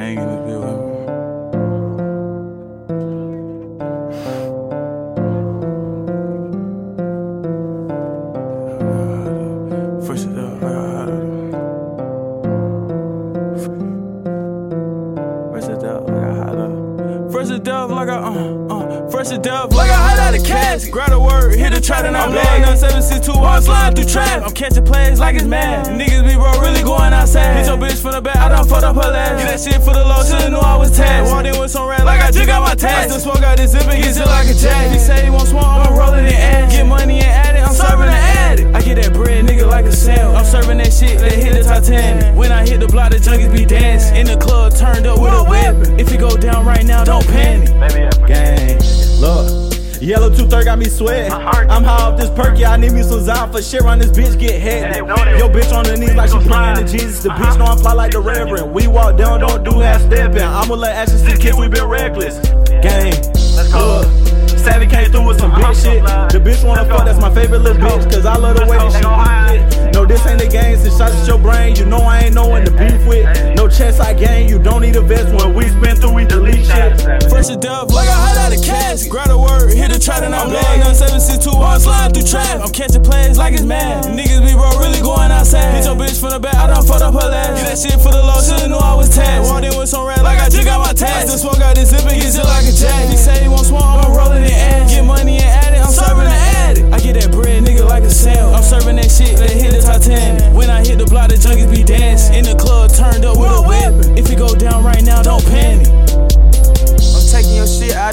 gang in this building. Fresh it up. Fresh it up like I hot. Fresh it up like I uh uh. Fresh it up like I out of cash. Grab a word, hit a trot and I'm blowing up seven six two one trap. I'm catching plays like it's mad. Niggas be bro, really going outside. Hit your bitch from the back, I done fucked up her last. Get that shit for the low, should've knew I was tagged. Walked in with some rat like I just got my tags. Still smoke out this zip and get shit like a jack. He say he want smoke, I'ma roll it in ass. Get money and add it, I'm serving the addict. I get that bread, nigga, like a sandwich. I'm serving that shit that hit the Titanic. When I hit the block, the junkies be dancing. In the club, turned up with a weapon. If it go down right now, don't panic. Gang, look. Yellow two third got me sweating. I'm high off this perk, yeah. I need me some Zion for shit. Run this bitch get hectic. Yo, bitch on the knees like she praying to Jesus. The bitch know I'm fly like the Reverend. We walk down, don't do half stepping. I'ma let action see kids, we been reckless. Gang, look. Savvy came through with some big shit. The bitch wanna fuck, that's my favorite little bitch. Cause I love the way that she lit. No, this ain't the game, since shots at your brain. You know I ain't no one to beef with. No chest I gain, you don't need a vest. Fresh death, like I hot out of cash. Grab a word, hit a trap and I'm blowing on 762 I'm sliding through trap. I'm catching plays like it's mad. Niggas be bro, really going outside. Hit your bitch from the back, I done fucked up her last. Get that shit for the low, should've knew I was tagged. Walked in with some rat like I just got my tags. Still smoke out this zip and get shit like a jack. He say he want smoke, I'ma roll it in ass. Get money and add it, I'm serving the addict. I get that bread, nigga, like a sale. I'm serving that shit that hit the top 10. When I hit the block, the junkies be dancing. In the club,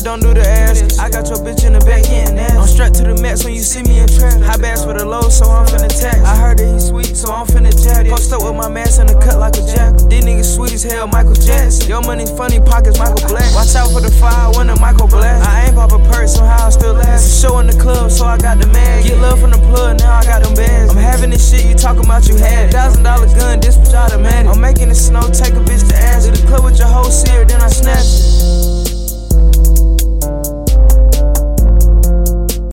don't do the ass. I got your bitch in the back ass. I'm strapped to the max when you see me in trap. High bass with a low, so I'm finna tax. I heard that he sweet, so I'm finna jack. Post up with my mask in the cut like a jack. These niggas sweet as hell, Michael Jackson. Your money funny, pockets Michael Black. Watch out for the fire when the Michael Black. I ain't pop a purse, somehow I still last. Show in the club, so I got the mag. Get love from the plug, now I got them bags. I'm having this shit, you talking about you had. Thousand dollar gun,